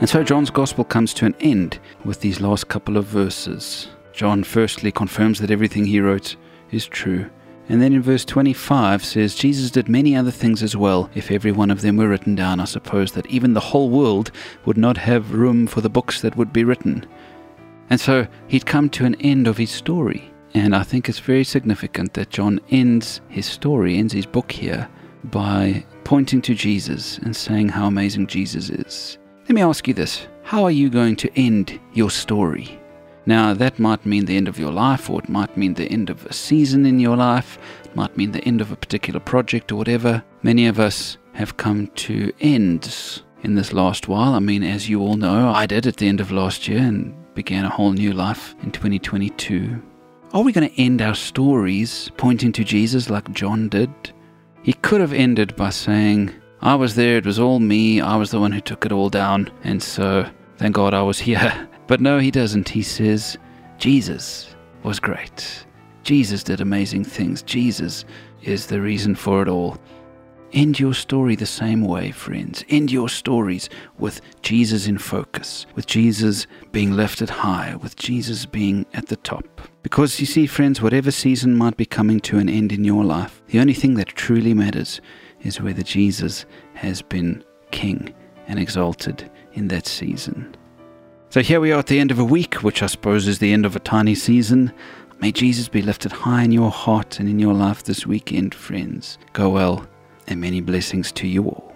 And so John's gospel comes to an end with these last couple of verses. John firstly confirms that everything he wrote is true. And then in verse 25 says, Jesus did many other things as well. If every one of them were written down, I suppose that even the whole world would not have room for the books that would be written. And so he'd come to an end of his story. And I think it's very significant that John ends his story, ends his book here, by pointing to Jesus and saying how amazing Jesus is. Let me ask you this How are you going to end your story? Now, that might mean the end of your life, or it might mean the end of a season in your life, it might mean the end of a particular project or whatever. Many of us have come to ends in this last while. I mean, as you all know, I did at the end of last year and began a whole new life in 2022. Are we going to end our stories pointing to Jesus like John did? He could have ended by saying, I was there, it was all me, I was the one who took it all down, and so thank God I was here. But no, he doesn't. He says, Jesus was great. Jesus did amazing things. Jesus is the reason for it all. End your story the same way, friends. End your stories with Jesus in focus, with Jesus being lifted high, with Jesus being at the top. Because you see, friends, whatever season might be coming to an end in your life, the only thing that truly matters is whether Jesus has been king and exalted in that season. So here we are at the end of a week, which I suppose is the end of a tiny season. May Jesus be lifted high in your heart and in your life this weekend, friends. Go well, and many blessings to you all.